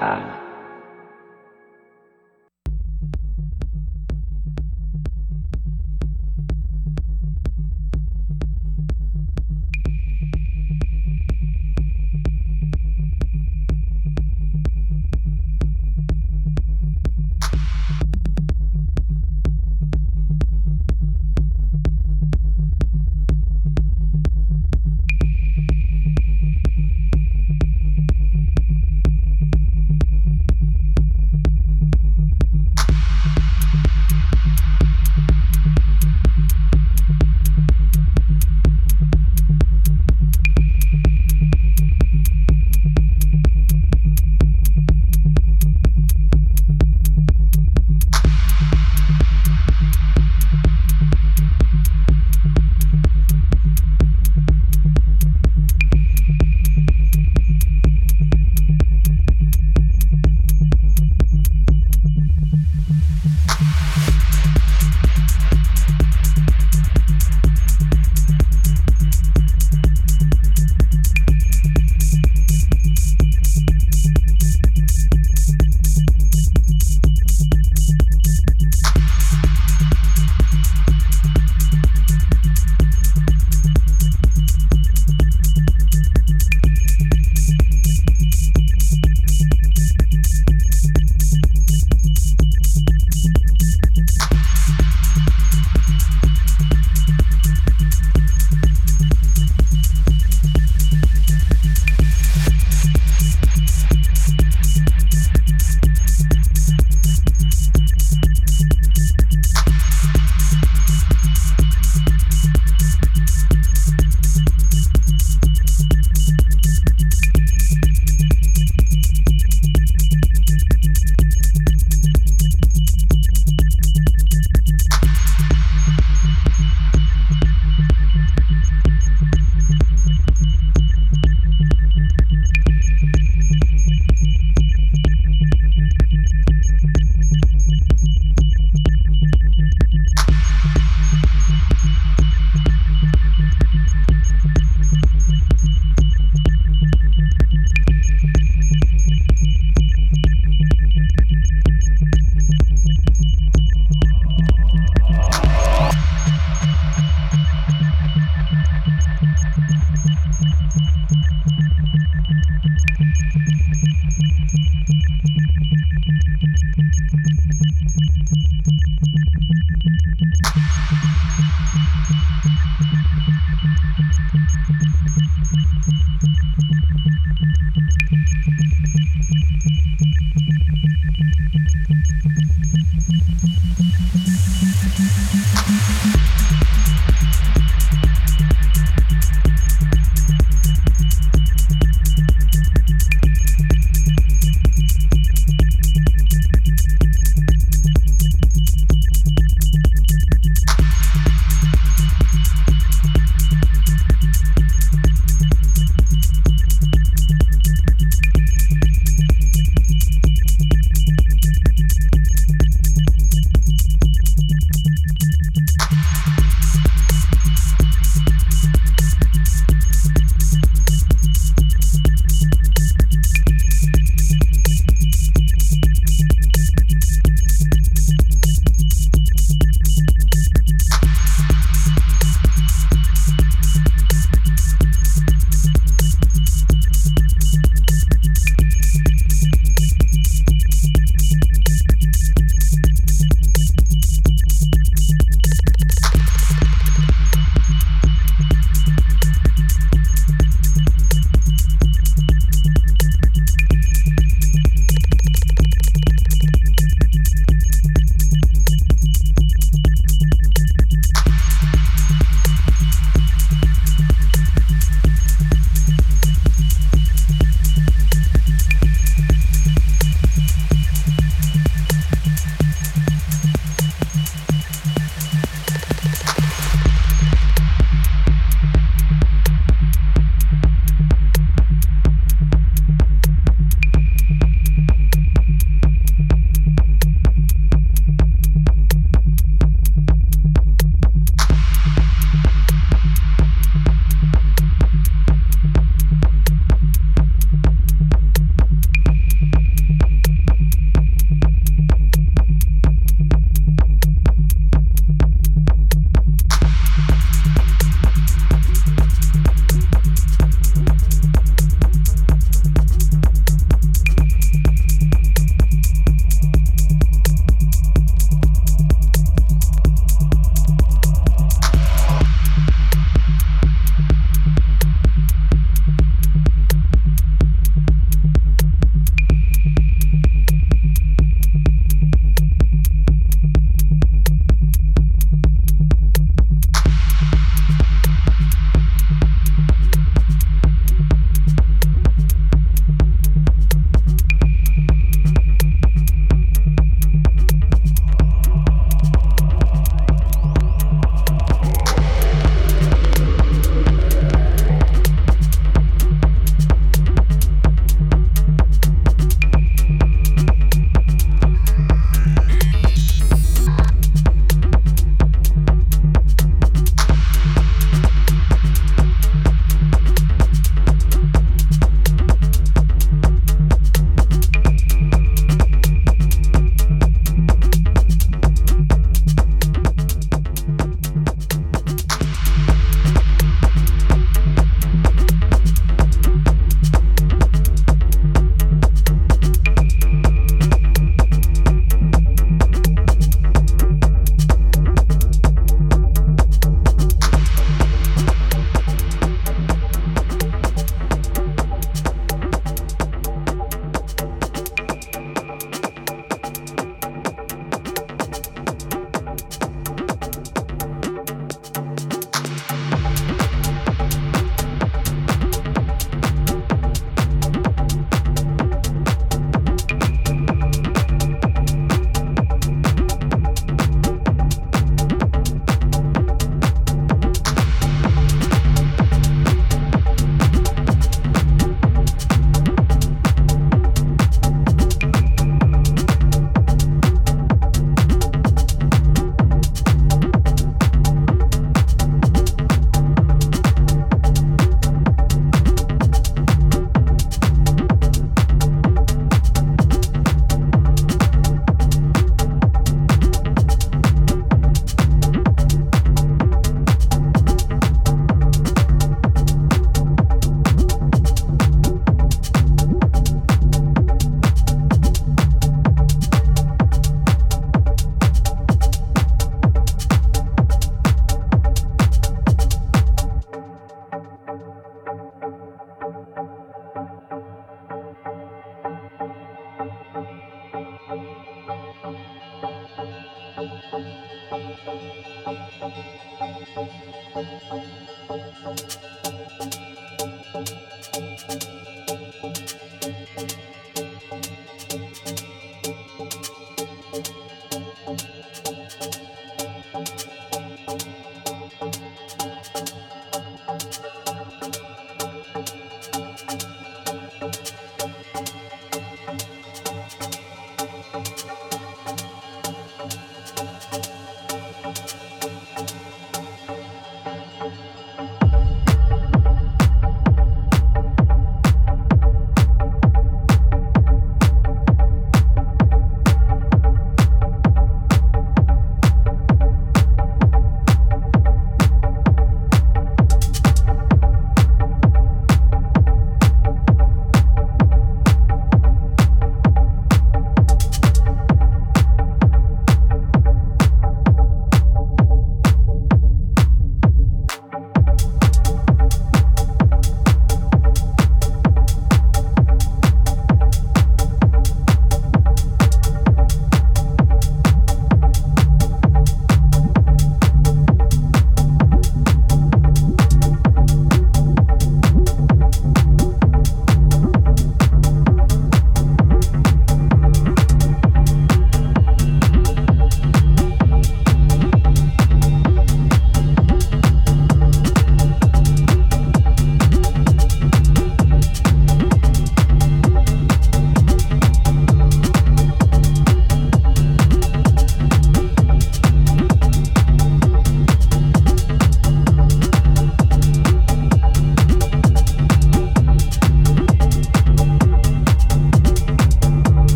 uh,